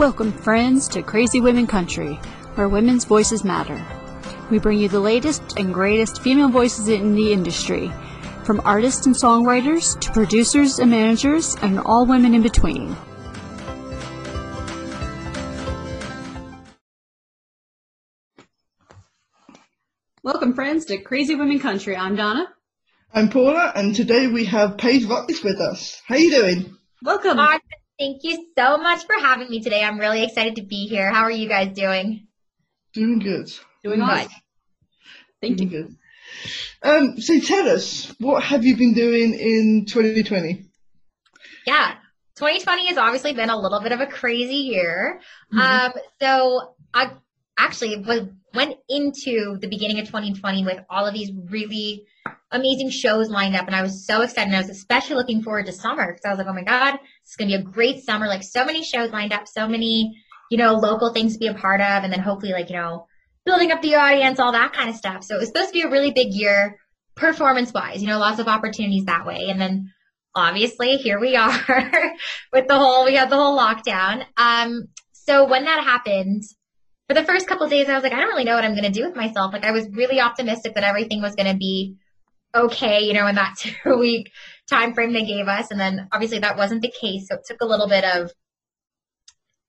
Welcome, friends, to Crazy Women Country, where women's voices matter. We bring you the latest and greatest female voices in the industry, from artists and songwriters to producers and managers, and all women in between. Welcome, friends, to Crazy Women Country. I'm Donna. I'm Paula, and today we have Paige Rutledge with us. How you doing? Welcome. Awesome. Thank you so much for having me today. I'm really excited to be here. How are you guys doing? Doing good. Doing good. Thank Doing you. good. Um, so tell us, what have you been doing in 2020? Yeah. 2020 has obviously been a little bit of a crazy year. Mhm. Um, so I actually was, went into the beginning of 2020 with all of these really amazing shows lined up and I was so excited. And I was especially looking forward to summer because I was like, oh my God, it's going to be a great summer. Like so many shows lined up, so many, you know, local things to be a part of. And then hopefully like, you know, building up the audience, all that kind of stuff. So it was supposed to be a really big year performance wise, you know, lots of opportunities that way. And then obviously here we are with the whole, we had the whole lockdown. Um, so when that happened, for the first couple days, I was like, I don't really know what I'm going to do with myself. Like I was really optimistic that everything was going to be okay, you know, in that two week time frame they gave us. And then obviously that wasn't the case. So it took a little bit of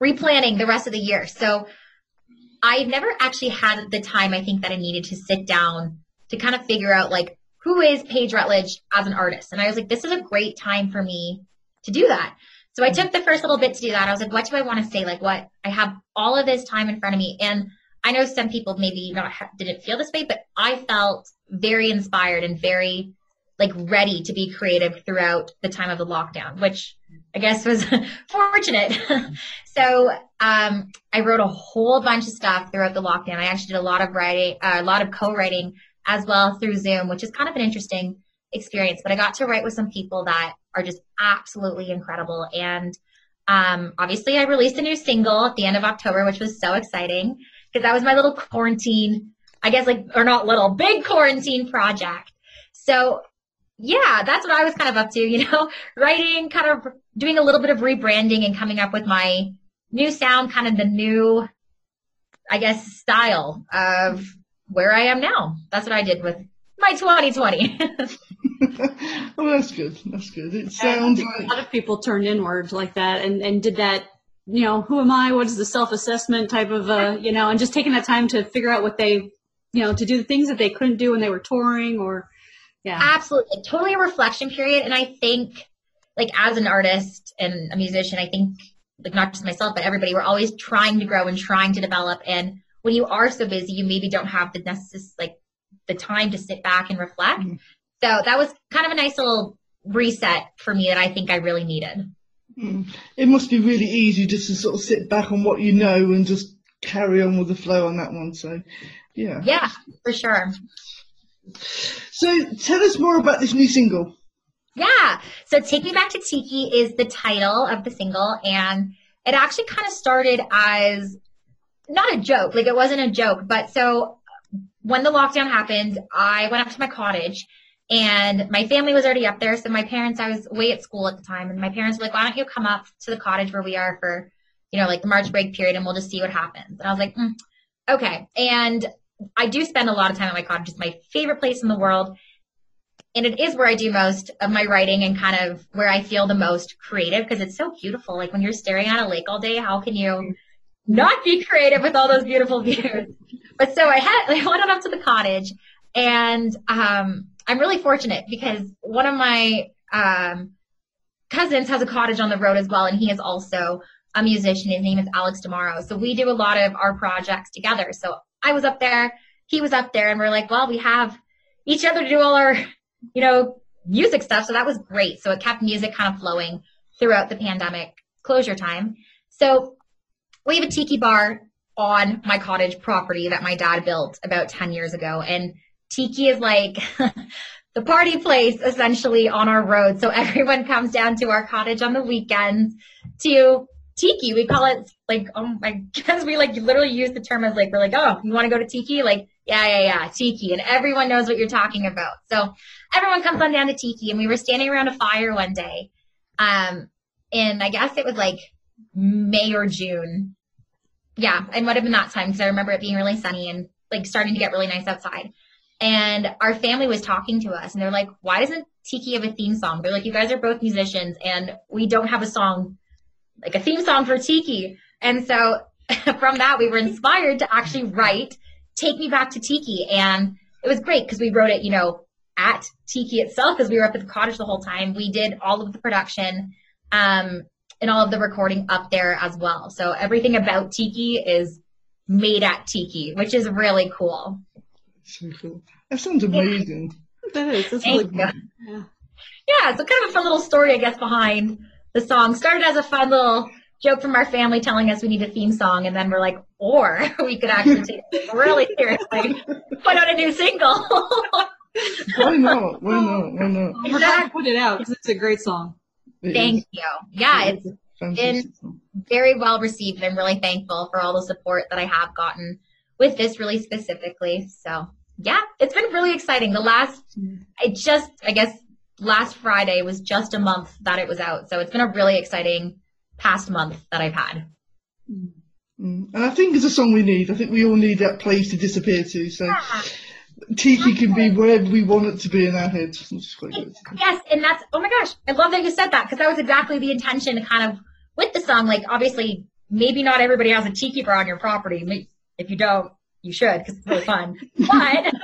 replanning the rest of the year. So I never actually had the time I think that I needed to sit down to kind of figure out like who is Paige Rutledge as an artist. And I was like, this is a great time for me to do that. So I took the first little bit to do that. I was like, what do I want to say? Like what I have all of this time in front of me. And I know some people maybe not didn't feel this way, but I felt very inspired and very like ready to be creative throughout the time of the lockdown, which I guess was fortunate. so um, I wrote a whole bunch of stuff throughout the lockdown. I actually did a lot of writing, uh, a lot of co-writing as well through Zoom, which is kind of an interesting experience. But I got to write with some people that are just absolutely incredible. And um, obviously, I released a new single at the end of October, which was so exciting because that was my little quarantine, I guess, like, or not little, big quarantine project. So yeah, that's what I was kind of up to, you know, writing, kind of doing a little bit of rebranding and coming up with my new sound, kind of the new, I guess, style of where I am now. That's what I did with my 2020. oh, that's good. That's good. It sounds a like lot of people turned inward like that and, and did that, you know, who am I? What is the self-assessment type of, uh, you know, and just taking that time to figure out what they, you know, to do the things that they couldn't do when they were touring or, yeah. Absolutely. Totally a reflection period. And I think, like, as an artist and a musician, I think, like, not just myself, but everybody, we're always trying to grow and trying to develop. And when you are so busy, you maybe don't have the necessary, like, the time to sit back and reflect. Mhm. So that was kind of a nice little reset for me that I think I really needed. mm, it must be really easy just to sort of sit back on what you know and just carry on with the flow on that one. So, yeah. Yeah, for sure. So tell us more about this new single. Yeah. So Take Me Back to Tiki is the title of the single. And it actually kind of started as not a joke. Like it wasn't a joke, but so when the lockdown happened, I went up to my cottage and my family was already up there. So my parents, I was away at school at the time and my parents were like, why don't you come up to the cottage where we are for, you know, like the March break period and we'll just see what happens. And I was like, mm, okay. And I do spend a lot of time at my cottage. It's my favorite place in the world. And it is where I do most of my writing and kind of where I feel the most creative because it's so beautiful. Like when you're staring at a lake all day, how can you not be creative with all those beautiful views? But so I had, I went up to the cottage and, um, I'm really fortunate because one of my, um, cousins has a cottage on the road as well. And he is also a musician. His name is Alex Demaro. So we do a lot of our projects together. So I was up there, he was up there and we're like, well, we have each other to do all our, you know, music stuff. So that was great. So it kept music kind of flowing throughout the pandemic closure time. So we have a tiki bar on my cottage property that my dad built about 10 years ago. And tiki is like the party place essentially on our road. So everyone comes down to our cottage on the weekends to tiki. We call it like, oh my, because we like literally use the term as like, we're like, oh, you want to go to tiki? Like, yeah, yeah, yeah, tiki. And everyone knows what you're talking about. So everyone comes on down to tiki and we were standing around a fire one day. Um, and I guess it was like May or June. Yeah, it might have been that time because I remember it being really sunny and like starting to get really nice outside. And our family was talking to us and they're like, why doesn't Tiki have a theme song? They're like, you guys are both musicians and we don't have a song, like a theme song for Tiki. And so from that, we were inspired to actually write Take Me Back to Tiki. And it was great because we wrote it, you know, at Tiki itself because we were up at the cottage the whole time. We did all of the production um, and all of the recording up there as well. So everything about Tiki is made at Tiki, which is really cool. So cool. That sounds amazing. That is. That's Thank really you. cool. Yeah. Yeah, so kind of a fun little story, I guess, behind the song. Started as a fun little joke from our family telling us we need a theme song, and then we're like, or we could actually take it really seriously, put out a new single. Why not? Why not? Why not? We're glad to put it out because it's a great song. It Thank is. you. Yeah, It it's is a fantastic song. very well received. And I'm really thankful for all the support that I have gotten with this really specifically. So yeah, it's been really exciting. The last, it just, I guess last Friday was just a month that it was out. So it's been a really exciting past month that I've had. Mm. And I think it's a song we need. I think we all need that place to disappear to. So Tiki can be wherever we want it to be in our heads, which is quite good. Yes, and that's oh my gosh, I love that you said that because that was exactly the intention, kind of with the song. Like, obviously, maybe not everybody has a tiki bar on your property. May- If you don't, you should because it's really fun. But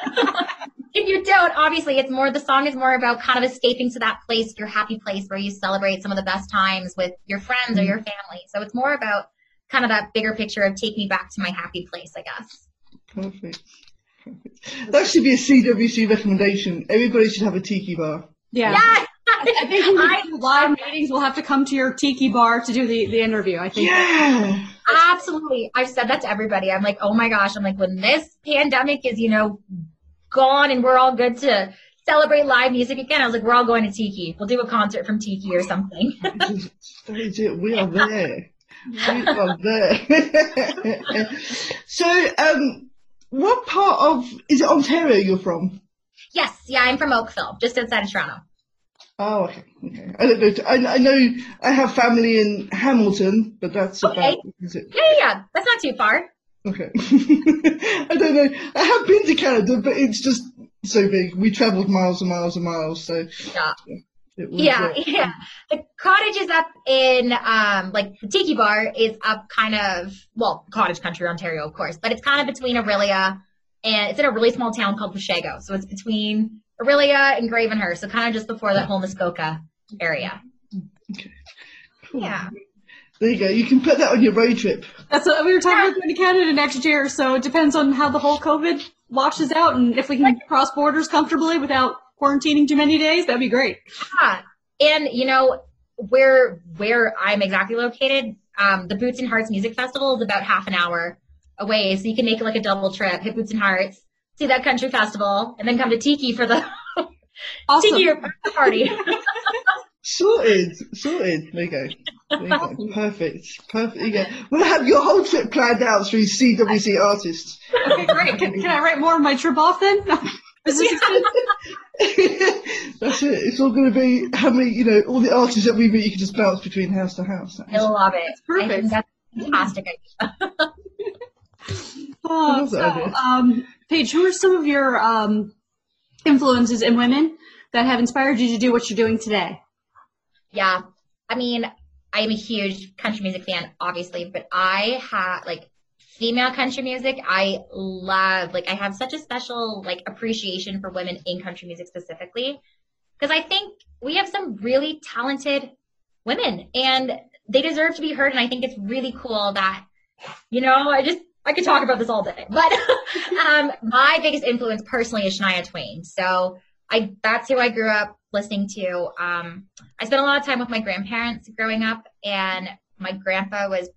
if you don't, obviously, it's more. The song is more about kind of escaping to that place, your happy place where you celebrate some of the best times with your friends or your mm-hmm. family. So it's more about kind of that bigger picture of take me back to my happy place, I guess. Perfect. Perfect. That should be a CWC recommendation. Everybody should have a tiki bar. Yeah. Yeah. I think when we I- do live meetings, we'll have to come to your tiki bar to do the, the interview. I think. Yeah. Absolutely. I've said that to everybody. I'm like, oh my gosh. I'm like, when this pandemic is, you know, gone and we're all good to celebrate live music again, I was like, we're all going to Tiki. We'll do a concert from Tiki or something. Is it. We are there. We are there. so, um, what part of is it Ontario you're from? yes. Yeah. I'm from Oakville, just outside of Toronto. Oh, okay. Okay. I don't know. I, I know I have family in Hamilton, but that's Okay. about is it? Yeah. Yeah. yeah. That's not too far. Okay. I don't know. I have been to Canada, but it's just so big. We travelled miles and miles and miles, so Yeah. was. Yeah. uh, Yeah. The cottage is up in, um, like the Tiki bar is up kind of, well, cottage country, Ontario, of course, but it's kind of between Orillia and it's in a really small town called Washago. So it's between Orillia and Gravenhurst. So kind of just before that whole Muskoka area. cool. Yeah. There you go. You can put that on your road trip. That's what we were talking about going to Canada next year. So it depends on how the whole COVID washes out and if we can cross borders comfortably without quarantining too many days. That'd be great. Yeah. And you know, where where I'm exactly located, um, the Boots and Hearts Music Festival is about half an hour away. So you can make like a double trip, hit Boots and Hearts, see that country festival, and then come to Tiki for the Awesome. Tiki party. Sorted. Sorted. There you go. There you go. Perfect. Perfect. You go. We'll have your whole trip planned out through CWC artists. Okay, great. Can, can I write more of my trip off then? That's it. It's all going to be how many, you know, all the artists that we meet. You can just bounce between house to house. I love it. perfect. I think that's fantastic idea. Oh, so, idea. um, Paige, who are some of your um, influences in women that have inspired you to do what you're doing today? Yeah. I mean, I am a huge country music fan, obviously, but I have like female country music. I love, like, I have such a special, like, appreciation for women in country music specifically. Cause I think we have some really talented women and they deserve to be heard. And I think it's really cool that, you know, I just, I could talk about this all day, but, um, my biggest influence personally is Shania Twain. So I, that's who I grew up listening to. Um, I spent a lot of time with my grandparents growing up, and my grandpa was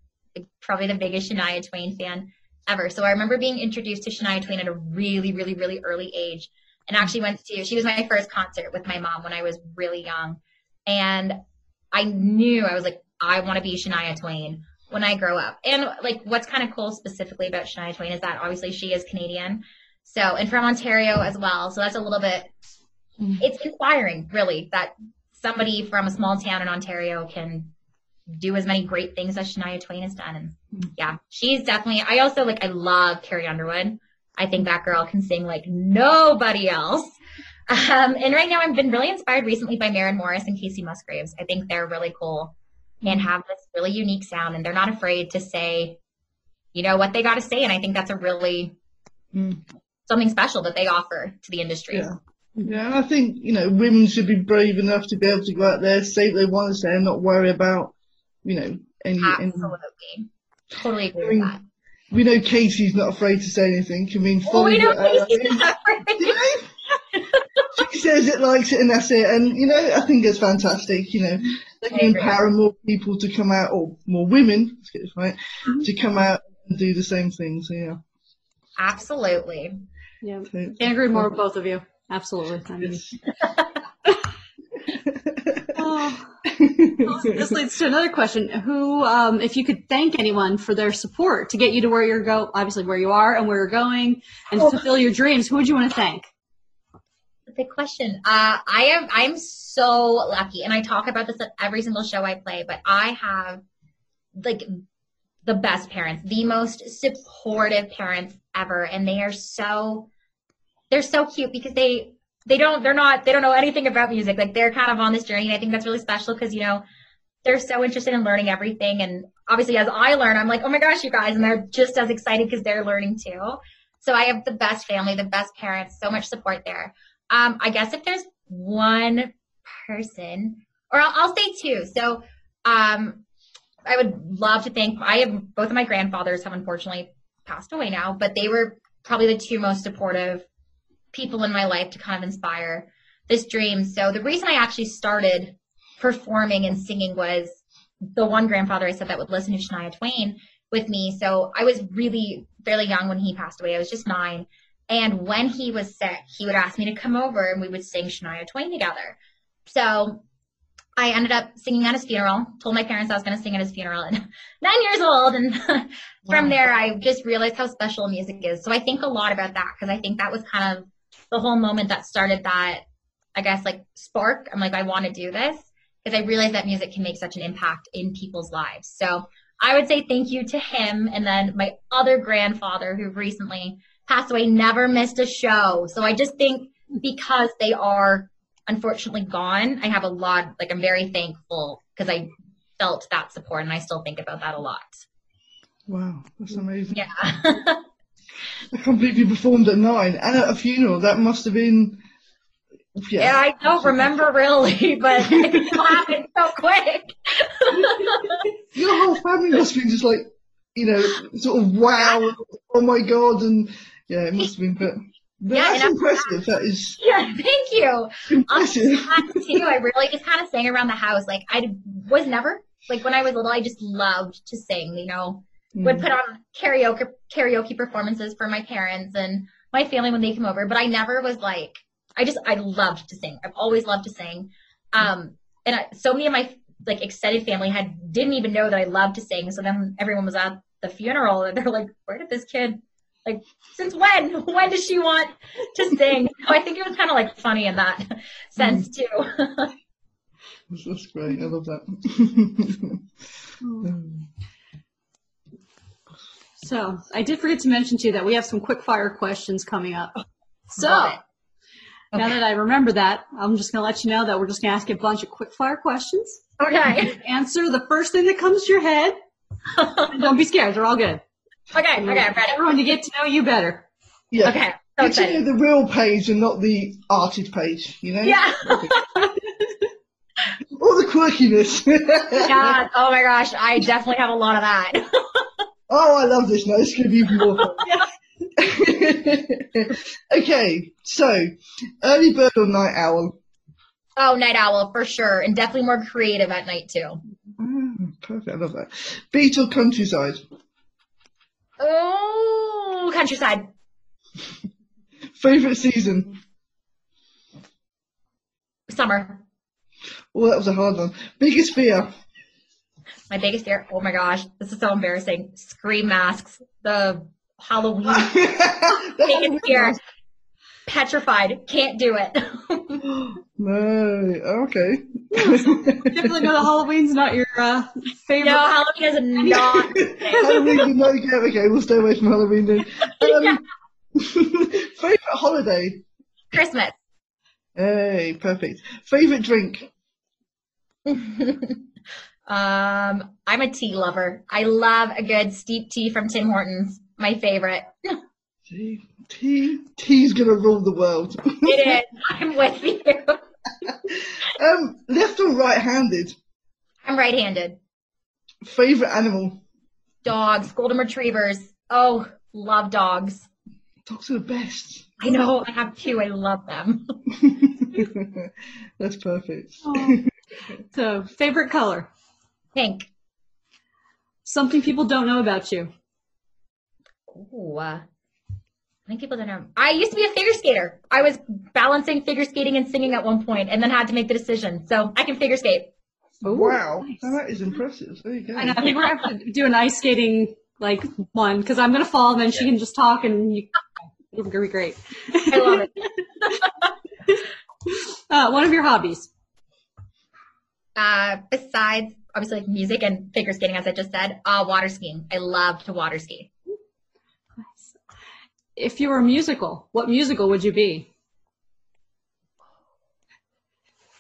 probably the biggest Shania Twain fan ever. So I remember being introduced to Shania Twain at a really, really, really early age, and actually went to. She was my first concert with my mom when I was really young, and I knew I was like, I want to be Shania Twain when I grow up. And like, what's kind of cool specifically about Shania Twain is that obviously she is Canadian, so and from Ontario as well. So that's a little bit. It's inspiring, really, that somebody from a small town in Ontario can do as many great things as Shania Twain has done. And yeah, she's definitely, I also like, I love Carrie Underwood. I think that girl can sing like nobody else. Um, and right now I've been really inspired recently by Maren Morris and Kacey Musgraves. I think they're really cool and have this really unique sound and they're not afraid to say, you know, what they got to say. And I think that's a really Mm. something special that they offer to the industry. Yeah. Yeah, and I think, you know, women should be brave enough to be able to go out there, say what they want to say and not worry about, you know, any, any Absolutely. Totally agree I mean, with that. we know Kacey's not afraid to say anything. I mean, Oh, we know Kacey's not afraid. know, she says it, likes it, and that's it. And, you know, I think it's fantastic, you know, they I can empower more people to come out, or more women, let's get this right, Mm-hmm. to come out and do the same thing. So, yeah. Absolutely. Yeah. So, Can't agree more with both of you. Absolutely. I mean, oh. this leads to another question. Who, um, if you could thank anyone for their support to get you to where you're go, obviously where you are and where you're going, and to fulfill your dreams, who would you want to thank? Good question. Uh, I am I'm so lucky, and I talk about this at every single show I play. But I have like the best parents, the most supportive parents ever, and they are so they're so cute because they they don't they're not they don't know anything about music. Like they're kind of on this journey, and I think that's really special because you know they're so interested in learning everything, and obviously as I learn, I'm like, oh my gosh, you guys, and they're just as excited because they're learning too. So I have the best family, the best parents, so much support there. Um, I guess if there's one person, or I'll, I'll say two. So, um, I would love to thank. I have both of my grandfathers have unfortunately passed away now, but they were probably the two most supportive people in my life to kind of inspire this dream. So the reason I actually started performing and singing was the one grandfather I said that would listen to Shania Twain with me. So I was really fairly young when he passed away. I was just nine. And when he was sick, he would ask me to come over and we would sing Shania Twain together. So I ended up singing at his funeral, told my parents I was going to sing at his funeral and nine years old. And from Wow. there, I just realized how special music is. So I think a lot about that because I think that was kind of the whole moment that started that, I guess, like spark. I'm like, I want to do this because I realized that music can make such an impact in people's lives. So I would say thank you to him. And then my other grandfather who recently passed away never missed a show. So I just think because they are unfortunately gone, I have a lot, like I'm very thankful because I felt that support and I still think about that a lot. wow, that's amazing. Yeah. I can't believe you performed at nine and at a funeral. That must have been. Yeah, yeah, I don't remember really, but it happened so quick. Your whole family must be just like, you know, sort of wow, oh my god, and yeah, it must have been. But, but Yeah, that's impressive. That is yeah, thank you. impressive. Honestly, too, I really just kind of sang around the house. Like I was never like when I was little, I just loved to sing. You know, would Mm. put on karaoke karaoke performances for my parents and my family when they came over. But I never was like I just I loved to sing. I've always loved to sing. Um, and I, so many of my like extended family had didn't even know that I loved to sing. So then everyone was at the funeral and they're like, "Where did this kid?" Like, since when? When does she want to sing? So I think it was kind of like funny in that sense too. That's, that's great. I love that. Mm. So I did forget to mention to you that we have some quick fire questions coming up. So Love it. now that I remember that, I'm just going to let you know that we're just going to ask you a bunch of quick fire questions. Okay. Answer the first thing that comes to your head. Don't be scared. They're all good. Okay. Okay. I'm ready. Everyone to get to know you better. Yeah. Okay. So Get to know the real Paige and not the arted Paige, you know? Yeah. All the quirkiness. God. Oh my gosh. I definitely have a lot of that. Oh, I love this now. It's going to be even more fun. okay, so early bird or night owl? Oh, night owl for sure, and definitely more creative at night too. Ah, perfect, I love that. Beach or countryside? Oh, countryside. Favorite season? Summer. Oh, that was a hard one. Biggest fear? My biggest fear. Oh my gosh, this is so embarrassing. Scream masks. The Halloween biggest fear. weird Petrified. Can't do it. no, okay. Definitely know that Halloween's not your uh, favorite. No, Halloween is not. Halloween, is no go. Okay, we'll stay away from Halloween then. Um, favorite holiday? Christmas. Hey, perfect. Favorite drink? um, I'm a tea lover. I love a good steep tea from Tim Hortons. My favorite. Tea. Tea. Tea's gonna rule the world. It is. I'm with you. um, left or right-handed? I'm right-handed. Favorite animal? Dogs, golden retrievers. Oh, love dogs. Dogs are the best. I know. I have two. I love them. That's perfect. Oh. So, favorite color? Pink. Something people don't know about you. Ooh. Uh, I think people don't know. I used to be a figure skater. I was balancing figure skating and singing at one point, and then had to make the decision. So I can figure skate. Ooh, wow, nice. Now that is impressive. There you go. I know. I think we're gonna have to do an ice skating like one because I'm gonna fall and then she can just talk and you, it'll be great. I love it. Uh, one of your hobbies. Uh, besides obviously like music and figure skating, as I just said, uh, water skiing. I love to water ski. If you were a musical, what musical would you be?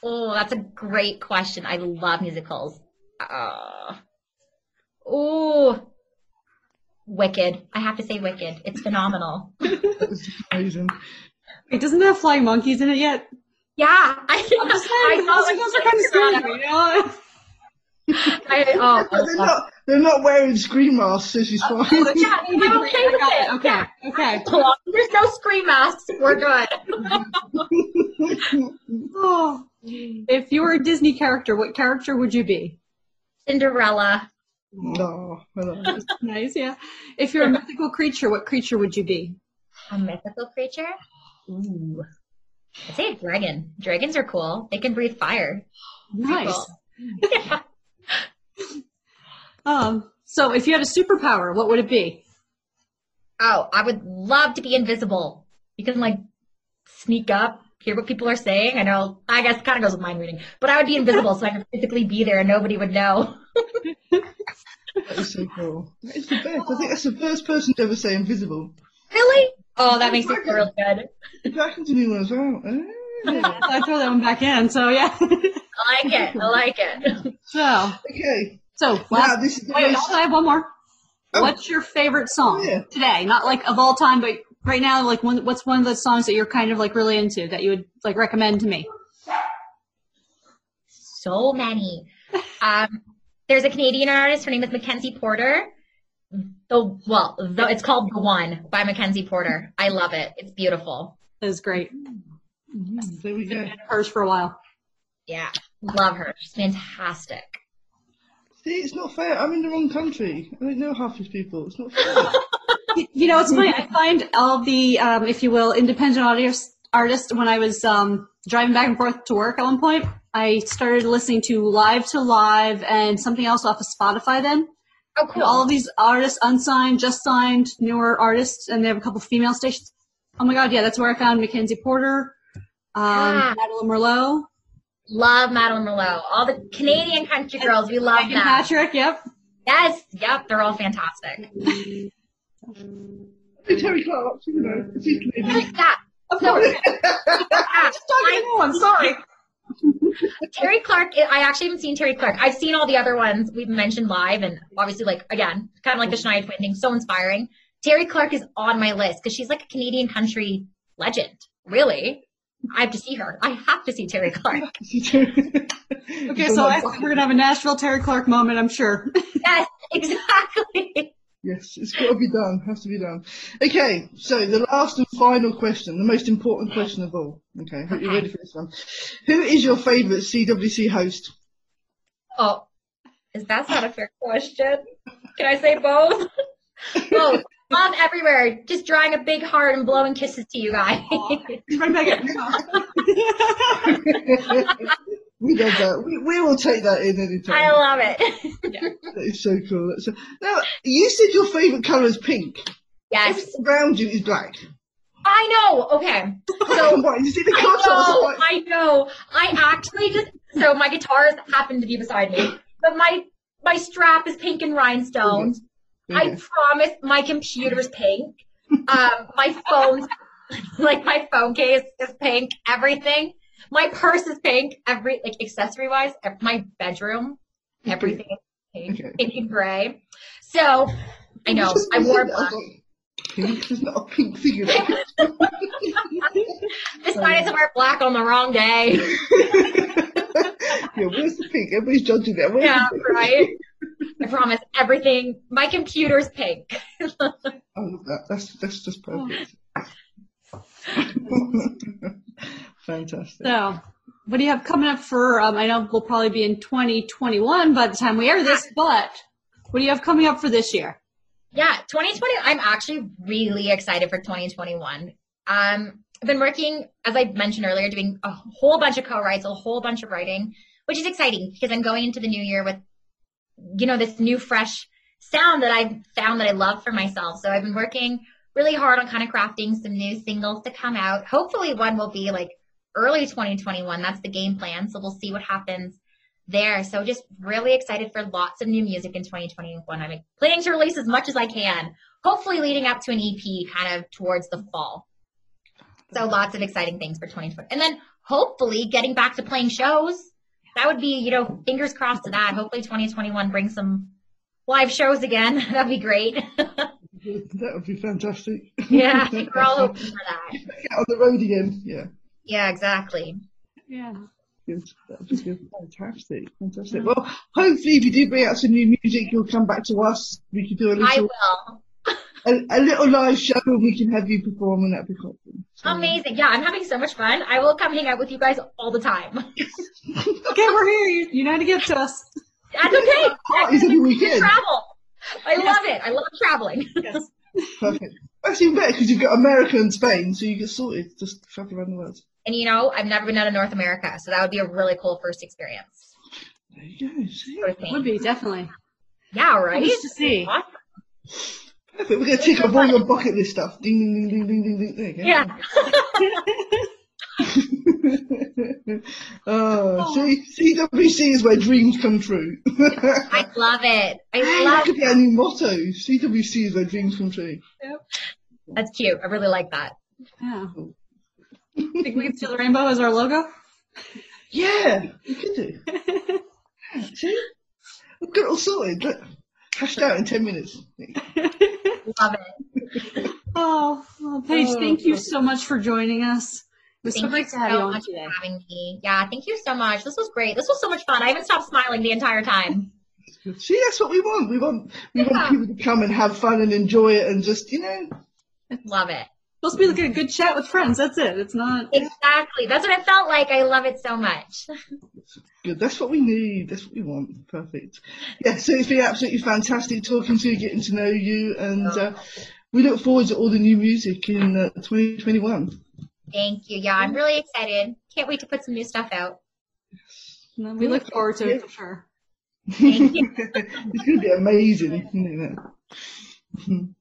Oh, that's a great question. I love musicals. Uh, oh, Wicked. I have to say Wicked. It's phenomenal. That's amazing. Wait, doesn't that have flying monkeys in it yet? Yeah, I, I'm just saying, I the musicals are kind of scary, you know? I, oh, But they're not. Wearing Scream masks, so she's uh, fine. yeah, I'm okay with it. it. Okay, okay. As long There's no Scream masks. We're good. Oh. If you were a Disney character, what character would you be? Cinderella. no, no. Nice, yeah. If you're a mythical creature, what creature would you be? A mythical creature? Ooh. I'd say a dragon. Dragons are cool. They can breathe fire. Nice. Cool. Yeah. Um, so if you had a superpower, what would it be? Oh, I would love to be invisible. You can like sneak up, hear what people are saying. I know, I guess it kind of goes with mind reading, but I would be invisible so I could physically be there and nobody would know. That is so cool. That is the best. I think that's the first person to ever say invisible. Really? Oh, that makes it feel really good. If that happened to me one as well. I throw that one back in, so yeah. I like it. I like it. so, Okay. So Now last, this is wait, most. I have one more. Oh. What's your favorite song Yeah. today? Not like of all time, but right now, like one, what's one of the songs that you're kind of like really into that you would like recommend to me? So many. Um, there's a Canadian artist. Her name is Mackenzie Porter. The well, the, it's called The One by Mackenzie Porter. I love it. It's beautiful. That is great. Mm, There we go. Hers for a while. Yeah, love her. She's fantastic. See, it's not fair. I'm in the wrong country. I don't know half these people. It's not fair. You- You know, it's funny. I find all the, um, if you will, independent artists, artists when I was um, driving back and forth to work at one point, I started listening to Live to Live and something else off of Spotify then. Oh, cool. all of these artists, unsigned, just signed, newer artists, and they have a couple female stations. Oh my god, yeah, that's where I found Mackenzie Porter, um, Ah. Madeline Merlo, love Madeline Merlo. All the Canadian country girls, we love Megan them. Patrick, yep. Yes, yep, they're all fantastic. Terri Clark, you know, it's his Canadian. Yeah, Of So- course. yeah. Just talking to no one, sorry. Terri Clark, I actually haven't seen Terri Clark. I've seen all the other ones we've mentioned live, and obviously, like again, kind of like the mm-hmm. Shania Twain thing, so inspiring. Terri Clark is on my list because she's like a Canadian country legend. Really, I have to see her. I have to see Terri Clark. Okay, so I think we're gonna have a Nashville Terri Clark moment, I'm sure. yes, exactly. Yes, it's got to be done. Has to be done. Okay, so the last and final question, the most important question of all. Okay, hope you're ready for this one. Who is your favourite CWC host? Oh, is that's not a fair question? Can I say both? both. Love everywhere. Just drawing a big heart and blowing kisses to you guys. right back at we love that. We, we will take that in any time. I love it. That is so cool. That's so, now, you said your favourite colour is pink. yes, Everything around you is black. I know. Okay. So Come on, you see the I know, Like, I know. I actually just So my guitars happen to be beside me, but my my strap is pink and rhinestones. I promise my computer's pink. Um, my phone, like my phone case is pink. Everything. My purse is pink. Every like accessory wise, my bedroom, everything is pink, Okay. pink and gray. So I know I wore black. Pink is not a pink. Decided to wear black on the wrong day. yeah, where's the pink? Everybody's judging that. Where's yeah, the right. I promise everything. My computer's pink. I love that. That's that's just perfect. Fantastic. So, what do you have coming up for? Um, I know we'll probably be in 2021 by the time we air this, but what do you have coming up for this year? Yeah, 2020. I'm actually really excited for 2021. Um, I've been working, as I mentioned earlier, doing a whole bunch of co-writes, a whole bunch of writing, which is exciting because I'm going into the new year with, you know, this new fresh sound that I've found that I love for myself. So I've been working really hard on kind of crafting some new singles to come out. Hopefully one will be like early 2021. That's the game plan. So we'll see what happens there. So just really excited for lots of new music in 2021. I'm planning to release as much as I can, hopefully leading up to an EP kind of towards the fall. So lots of exciting things for 2020. And then hopefully getting back to playing shows. That would be, you know, fingers crossed to that. Hopefully 2021 brings some live shows again. That'd be great. That would be fantastic. yeah, I think we're all hoping for that. Get on the road again. Yeah. Yeah, exactly. Yeah. Good. That would be good. Fantastic. Fantastic. Well, hopefully if you do bring out some new music, you'll come back to us. We could do a I little, I will. A, a little live show and we can have you perform and that'd be quite fun. So- Amazing. Yeah, I'm having so much fun. I will come hang out with you guys all the time. Okay, we're here. You, you know how to get to us. That's okay. Oh, Parties every weekend. Travel. I love it. I love traveling. Yes. Perfect. That's even better because you've got America and Spain, so you get sorted. Just travel around the world. And you know, I've never been out of North America, so that would be a really cool first experience. There you go. See? Sort of thing. Would be definitely. Yeah, right? Nice to see. Awesome. Perfect. We're going to tick off all your bucket list stuff. Ding, ding, ding, ding, ding, ding. There you go. Yeah. oh, see, CWC is where dreams come true. I love it. I that love could be our new motto. CWC is where dreams come true. That's cute. I really like that. Yeah. Think we can steal the rainbow as our logo? Yeah, we could do. Yeah, see? We've got it all sorted. Look, hashed out in 10 minutes. Love it. Oh, well, Paige, Oh, thank you so much for joining us. It was so Thank you great to have you so on much today. for having me. Yeah, thank you so much. This was great. This was so much fun. I haven't stopped smiling the entire time. See, that's what we want. We want we Yeah. want people to come and have fun and enjoy it and just, you know, Love it. Supposed to be like a good chat with friends. That's it. It's not. Exactly. That's what it felt like. I love it so much. good. That's what we need. That's what we want. Perfect. Yeah, so it's been absolutely fantastic talking to you, getting to know you, and uh, we look forward to all the new music in uh, 2021. Thank you. Yeah, I'm really excited. Can't wait to put some new stuff out. No, we look forward to it for sure. It's going to be amazing. Isn't it?